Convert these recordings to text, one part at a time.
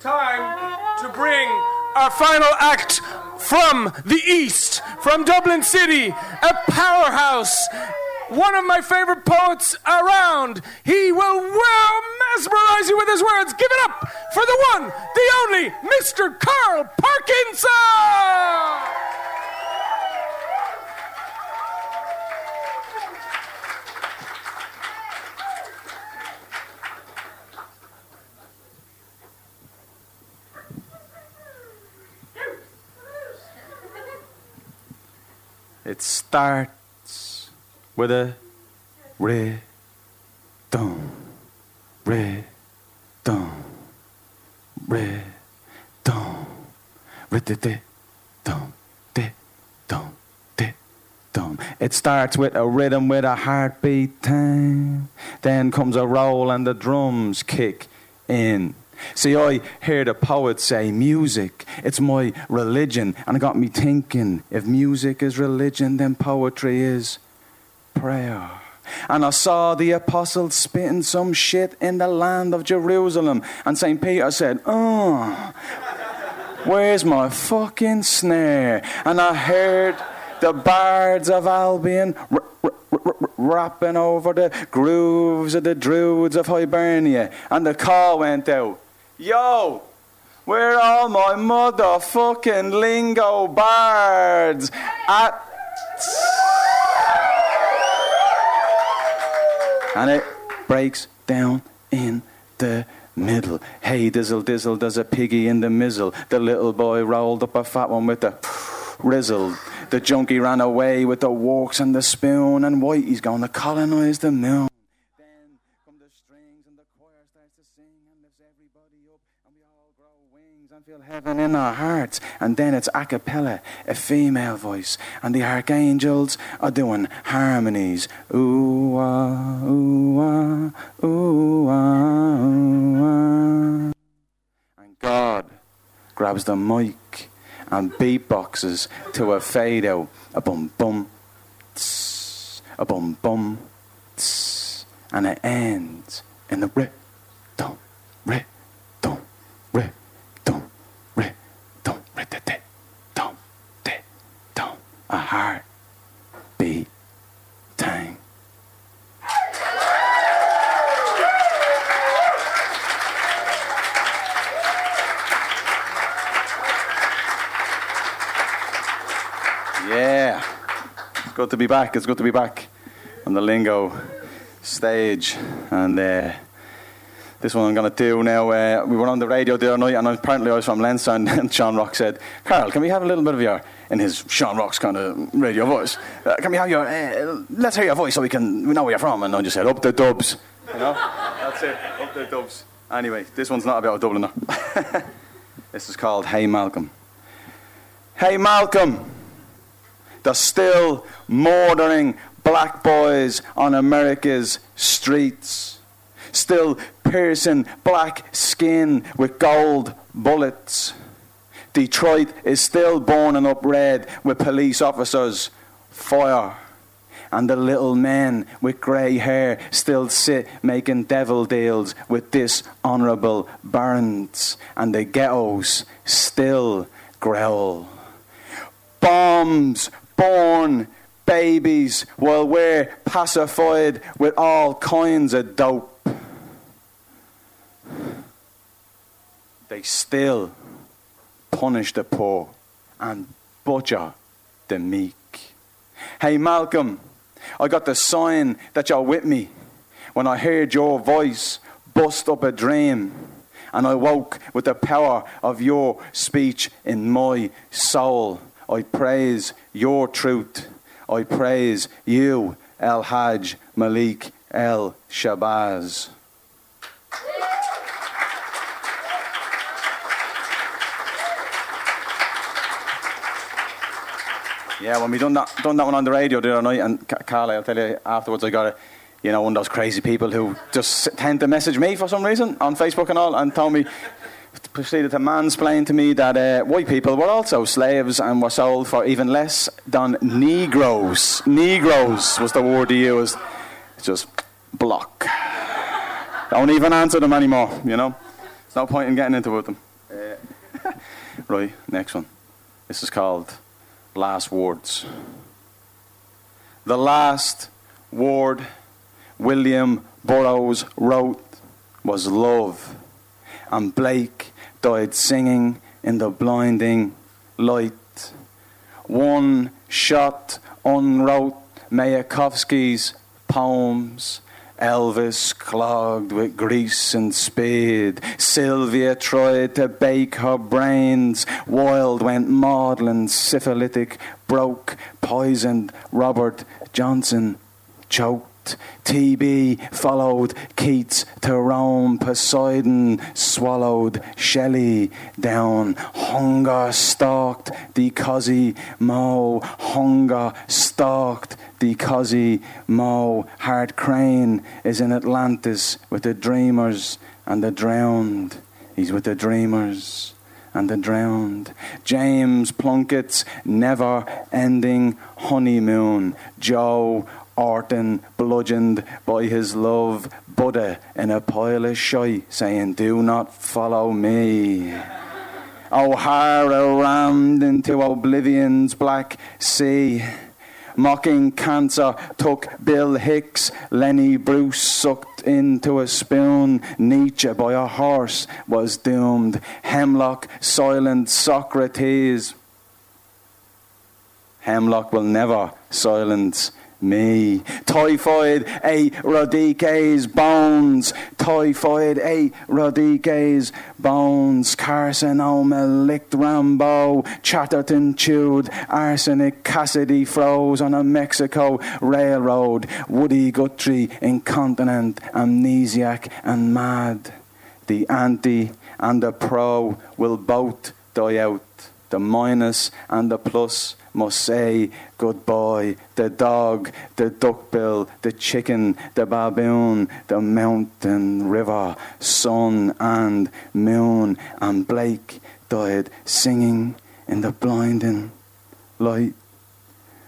time to bring our final act from the East, from Dublin City, a powerhouse, one of my favorite poets around. He will well mesmerize you with his words. Give it up for the one, the only, Mr. Karl Parkinson! It starts with a re dum re dum re dum re de de de dum de dum. It starts with a rhythm with a heartbeat time. Then comes a roll and the drums kick in. See, I heard a poet say, music, it's my religion. And it got me thinking, if music is religion, then poetry is prayer. And I saw the apostles spitting some shit in the land of Jerusalem. And St. Peter said, Oh, where's my fucking snare? And I heard the bards of Albion r- r- r- rapping over the grooves of the druids of Hibernia. And the call went out. Yo, where are my motherfucking lingo birds? At and it breaks down in the middle. Hey, dizzle dizzle, there's a piggy in the mizzle. The little boy rolled up a fat one with the rizzle. The junkie ran away with the walks and the spoon, and Whitey's going to colonize the moon. Then come the strings, and the choir starts to sing and lifts everybody up, and we all grow wings and feel in our hearts. And then it's a cappella, a female voice, and the archangels are doing harmonies. Ooh ah, ooh ah, ooh ah, ooh ah. And God grabs the mic and beatboxes to a fade out. A bum bum, a bum bum, and it ends in the re, dum, re, dum, re, dum, re, dum, re, de, de, dum, de, dum. A heart beat time. Yeah. It's good to be back. It's good to be back on the lingo stage. And uh, this one I'm going to do now. Uh, we were on the radio the other night, and apparently I was from Leinster, and, Sean Rock said, Karl, can we have a little bit of your, in his Sean Rock's kind of radio voice, uh, can we have your, uh, let's hear your voice so we can we know where you're from? And I just said, up the dubs. You know? That's it, up the dubs. Anyway, this one's not about a Dubliner. this is called Hey Malcolm. Hey Malcolm! The still murdering black boys on America's streets, still piercing black skin with gold bullets. Detroit is still burning up red with police officers' fire. And the little men with grey hair still sit making devil deals with dishonourable barons. And the ghettos still growl. Bombs born babies while we're pacified with all kinds of dope. They still punish the poor and butcher the meek. Hey, Malcolm, I got the sign that you're with me when I heard your voice bust up a dream. And I woke with the power of your speech in my soul. I praise your truth. I praise you, El Hajj Malik El Shabazz. Yeah, when we done that, done that one on the radio the other night, and Carly, I'll tell you afterwards, I got a, you know, one of those crazy people who just tend to message me for some reason on Facebook and all, and tell me, proceeded to mansplain to me that uh, white people were also slaves and were sold for even less than Negroes. Negroes was the word he used. Just block. Don't even answer them anymore, you know? There's no point in getting into it with them. Right, next one. This is called Last Words. The last word William Burroughs wrote was love, and Blake died singing in the blinding light. One shot unwrote Mayakovsky's poems. Elvis clogged with grease and speed. Sylvia tried to bake her brains. Wilde went maudlin, syphilitic, broke, poisoned. Robert Johnson choked. TB followed Keats to Rome. Poseidon swallowed Shelley down. Hunger stalked the Cosimo. Hunger stalked the Cosimo. Hart Crane is in Atlantis with the dreamers and the drowned. He's with the dreamers and the drowned. James Plunkett's never ending honeymoon. Joe Orton bludgeoned by his love. Buddha in a pile of shite saying, Do not follow me. O'Hara rammed into oblivion's black sea. Mocking cancer took Bill Hicks. Lenny Bruce sucked into a spoon. Nietzsche by a horse was doomed. Hemlock silent Socrates. Hemlock will never silence me. Typhoid A. Rodriguez bones. Typhoid A. Rodriguez bones. Carcinoma licked Rimbaud. Chatterton chewed arsenic. Cassady froze on a Mexico railroad. Woody Guthrie incontinent, amnesiac and mad. The anti and the pro will both die out. The minus and the plus must say goodbye. The dog, the duckbill, the chicken, the baboon, the mountain, river, sun and moon. And Blake died singing in the blinding light.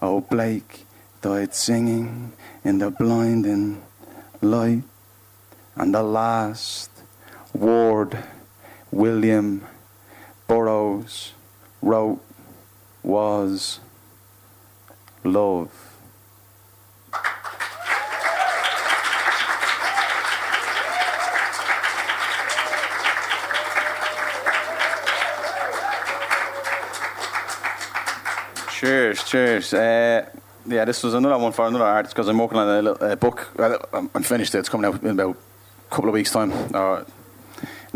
Oh, Blake died singing in the blinding light. And the last word William Burroughs wrote was love. Cheers, cheers. Uh, yeah, this was another one for another artist because I'm working on a, a book. I'm finished it. It's coming out in about a couple of weeks' time. Or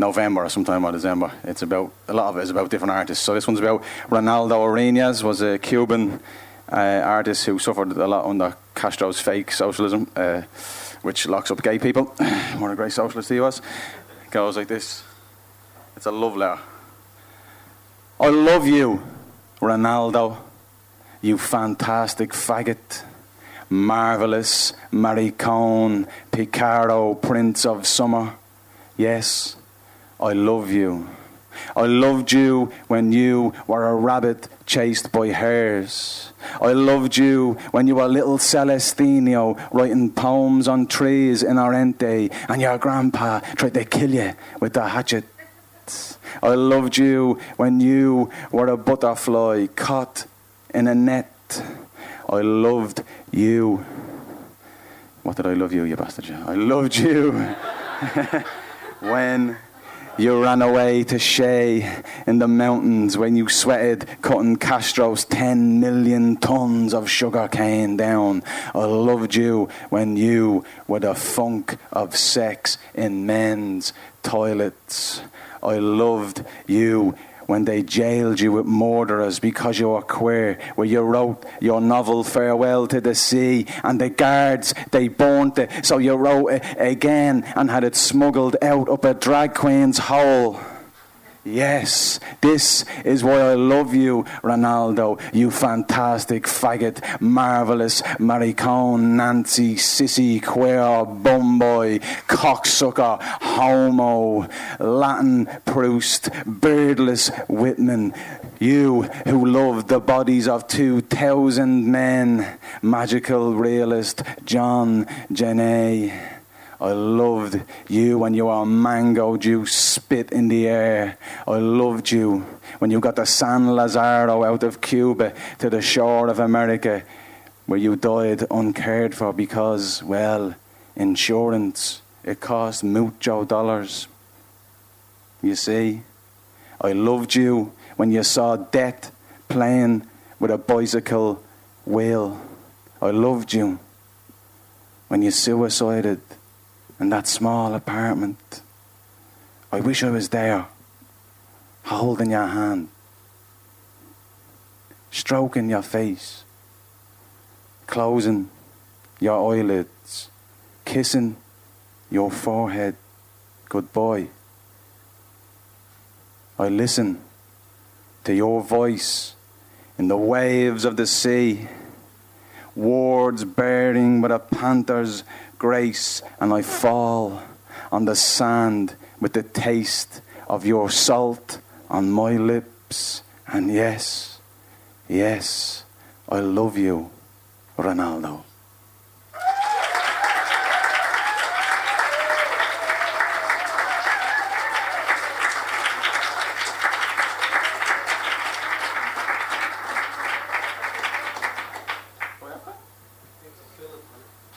November or sometime or December. It's about a lot of it is about different artists. So this one's about Reinaldo Arenas, was a Cuban uh, artist who suffered a lot under Castro's fake socialism, uh, which locks up gay people. what a great socialist he was. Goes like this. It's a love letter. I love you, Ronaldo. You fantastic faggot. Marvelous Maricon, Picaro, Prince of Summer. Yes, I love you. I loved you when you were a rabbit chased by hares. I loved you when you were little Celestino writing poems on trees in Arente and your grandpa tried to kill you with the hatchet. I loved you when you were a butterfly caught in a net. I loved you. What did I love you, you bastard? I loved you when you ran away to Shea in the mountains when you sweated cutting Castro's 10 million tons of sugar cane down. I loved you when you were the funk of sex in men's toilets. I loved you when they jailed you with murderers because you were queer, where you wrote your novel Farewell to the Sea, and the guards, they burnt it, so you wrote it again and had it smuggled out up a drag queen's hole. Yes, this is why I love you, Reinaldo, you fantastic faggot, marvellous maricon, Nancy, sissy, queer, bumboy, cocksucker, homo, Latin Proust, beardless Whitman. You who loved the bodies of 2,000 men, magical realist John Genet. I loved you when you were mango juice spit in the air. I loved you when you got the San Lazaro out of Cuba to the shore of America where you died uncared for because, well, insurance, it cost mucho dollars. You see, I loved you when you saw death playing with a bicycle wheel. I loved you when you suicided in that small apartment. I wish I was there, holding your hand, stroking your face, closing your eyelids, kissing your forehead goodbye. I listen to your voice in the waves of the sea, words bearing with a panther's grace, and I fall on the sand with the taste of your salt on my lips. And yes, yes, I love you, Reinaldo.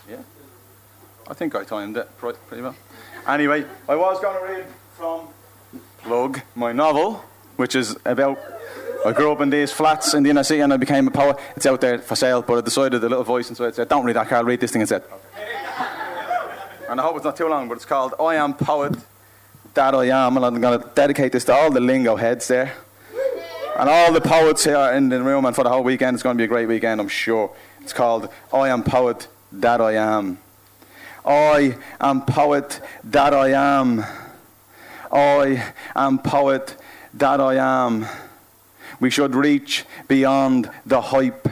Yeah, I think I timed it pretty well. Anyway, I was going to read from Plug, my novel, which is about. I grew up in these flats in the inner city and I became a poet. It's out there for sale, but I decided a little voice inside said, Don't read that, Karl, read this thing instead. and I hope it's not too long, but it's called I Am Poet, That I Am, and I'm going to dedicate this to all the lingo heads there. And all the poets here in the room, and for the whole weekend, it's going to be a great weekend, I'm sure. It's called I Am Poet, That I Am. I am poet that I am. I am poet that I am. We should reach beyond the hype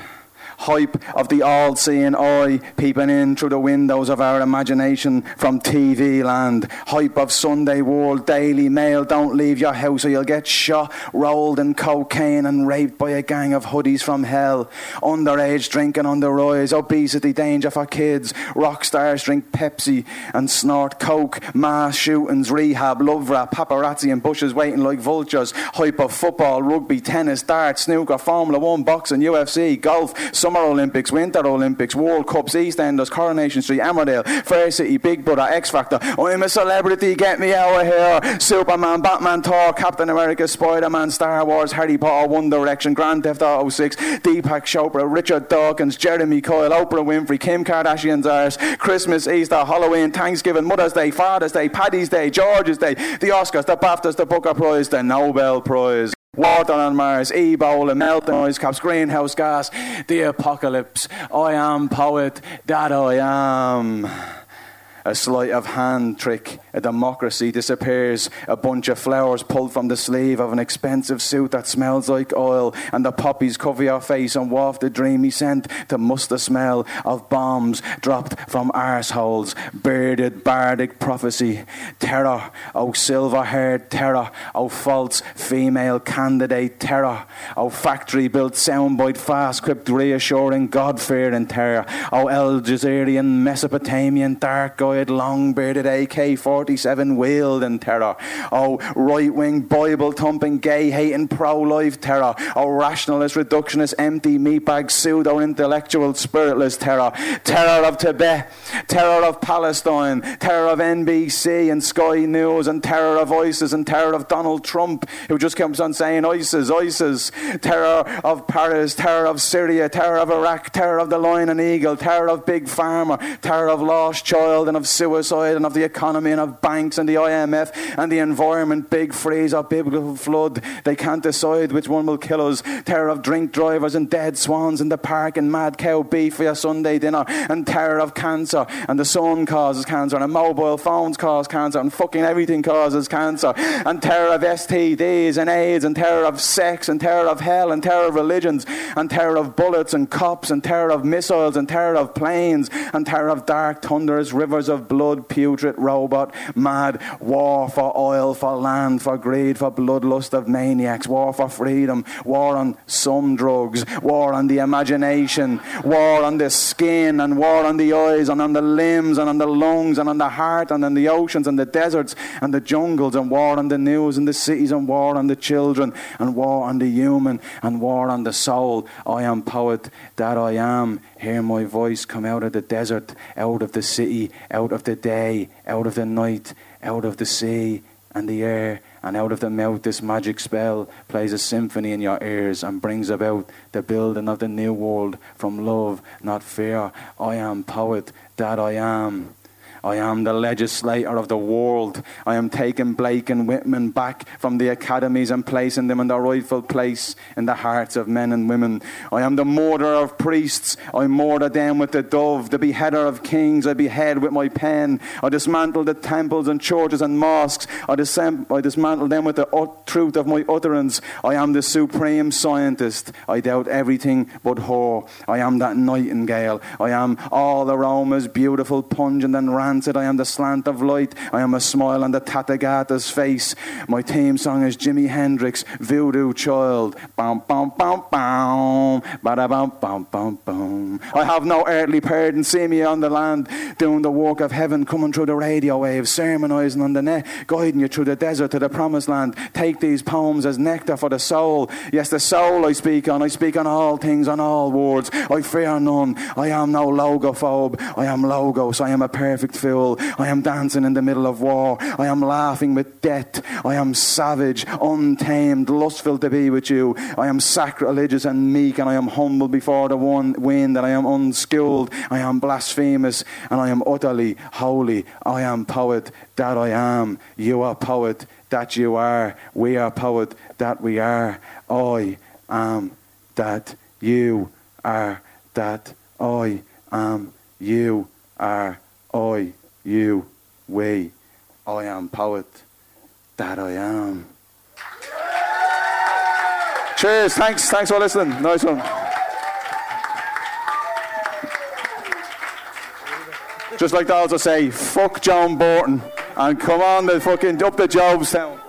hype of the all seeing eye peeping in through the windows of our imagination from TV land. Hype of Sunday World, Daily Mail, don't leave your house or you'll get shot, rolled in cocaine and raped by a gang of hoodies from hell. Underage drinking on the rise, obesity danger for kids. Rock stars drink Pepsi and snort coke. Mass shootings, rehab, love rap, paparazzi and bushes waiting like vultures. Hype of football, rugby, tennis, darts, snooker, Formula One, boxing, UFC, golf. Some Summer Olympics, Winter Olympics, World Cups, EastEnders, Coronation Street, Emmerdale, Fair City, Big Brother, X Factor. Oh, I'm a celebrity, get me out of here. Superman, Batman, Thor, Captain America, Spider Man, Star Wars, Harry Potter, One Direction, Grand Theft Auto 6, Deepak Chopra, Richard Dawkins, Jeremy Kyle, Oprah Winfrey, Kim Kardashian's ours, Christmas, Easter, Halloween, Thanksgiving, Mother's Day, Father's Day, Paddy's Day, George's Day, the Oscars, the BAFTAs, the Booker Prize, the Nobel Prize. Water on Mars, Ebola, melting ice caps, greenhouse gas, the apocalypse. I am poet, that I am a sleight of hand trick, a democracy disappears, a bunch of flowers pulled from the sleeve of an expensive suit that smells like oil, and the poppies cover your face and waft the dreamy scent to must the smell of bombs dropped from arseholes, bearded bardic prophecy, terror, oh silver haired terror, oh false female candidate terror, oh factory built soundbite fast, quipped reassuring God fearing terror, O oh Algerian Mesopotamian dark long bearded AK 47 wielding terror. Oh, right wing Bible thumping, gay hating, pro life terror. Oh, rationalist, reductionist, empty meatbag, pseudo intellectual, spiritless terror. Terror of Tibet, terror of Palestine, terror of NBC and Sky News, and terror of ISIS, and terror of Donald Trump, who just keeps on saying ISIS, ISIS. Terror of Paris, terror of Syria, terror of Iraq, terror of the Lion and Eagle, terror of Big Pharma, terror of Lost Child and of suicide and of the economy and of banks and the IMF and the environment, big freeze or biblical flood. They can't decide which one will kill us. Terror of drink drivers and dead swans in the park and mad cow beef for your Sunday dinner and terror of cancer and the sun causes cancer and mobile phones cause cancer and fucking everything causes cancer and terror of STDs and AIDS and terror of sex and terror of hell and terror of religions and terror of bullets and cops and terror of missiles and terror of planes and terror of dark thunderous rivers of blood, putrid robot, mad war for oil, for land, for greed, for bloodlust of maniacs, war for freedom, war on some drugs, war on the imagination, war on the skin, and war on the eyes, and on the limbs, and on the lungs, and on the heart, and on the oceans, and the deserts, and the jungles, and war on the news, and the cities, and war on the children, and war on the human, and war on the soul. I am poet that I am. Hear my voice come out of the desert, out of the city, out of the day, out of the night, out of the sea and the air, and out of the mouth this magic spell plays a symphony in your ears and brings about the building of the new world from love, not fear. I am poet that I am. I am the legislator of the world. I am taking Blake and Whitman back from the academies and placing them in their rightful place in the hearts of men and women. I am the murderer of priests. I murder them with the dove. The beheader of kings. I behead with my pen. I dismantle the temples and churches and mosques. I, I dismantle them with the ut- truth of my utterance. I am the supreme scientist. I doubt everything but her. I am that nightingale. I am all aromas, beautiful, pungent, and random I am the slant of light. I am a smile on the Tathagata's face. My theme song is Jimi Hendrix, Voodoo Child. Bum, bum, bum, bum. Bada, bum, bum, bum, bum. I have no earthly burden. See me on the land, doing the work of heaven, coming through the radio waves, sermonizing on the net, guiding you through the desert to the promised land. Take these poems as nectar for the soul. Yes, the soul I speak on. I speak on all things, on all words. I fear none. I am no logophobe. I am logos. I am a perfect fool. I am dancing in the middle of war. I am laughing with death. I am savage, untamed, lustful to be with you. I am sacrilegious and meek, and I am humble before the one wind, and I am unskilled. I am blasphemous, and I am utterly holy. I am poet that I am. You are poet that you are. We are poet that we are. I am that you are. That I am. You are. I, you, we. I am poet that I am. Cheers. Thanks. Thanks for listening. Nice one. Just like to also say, fuck Joan Burton and come on the fucking up the Jobstown.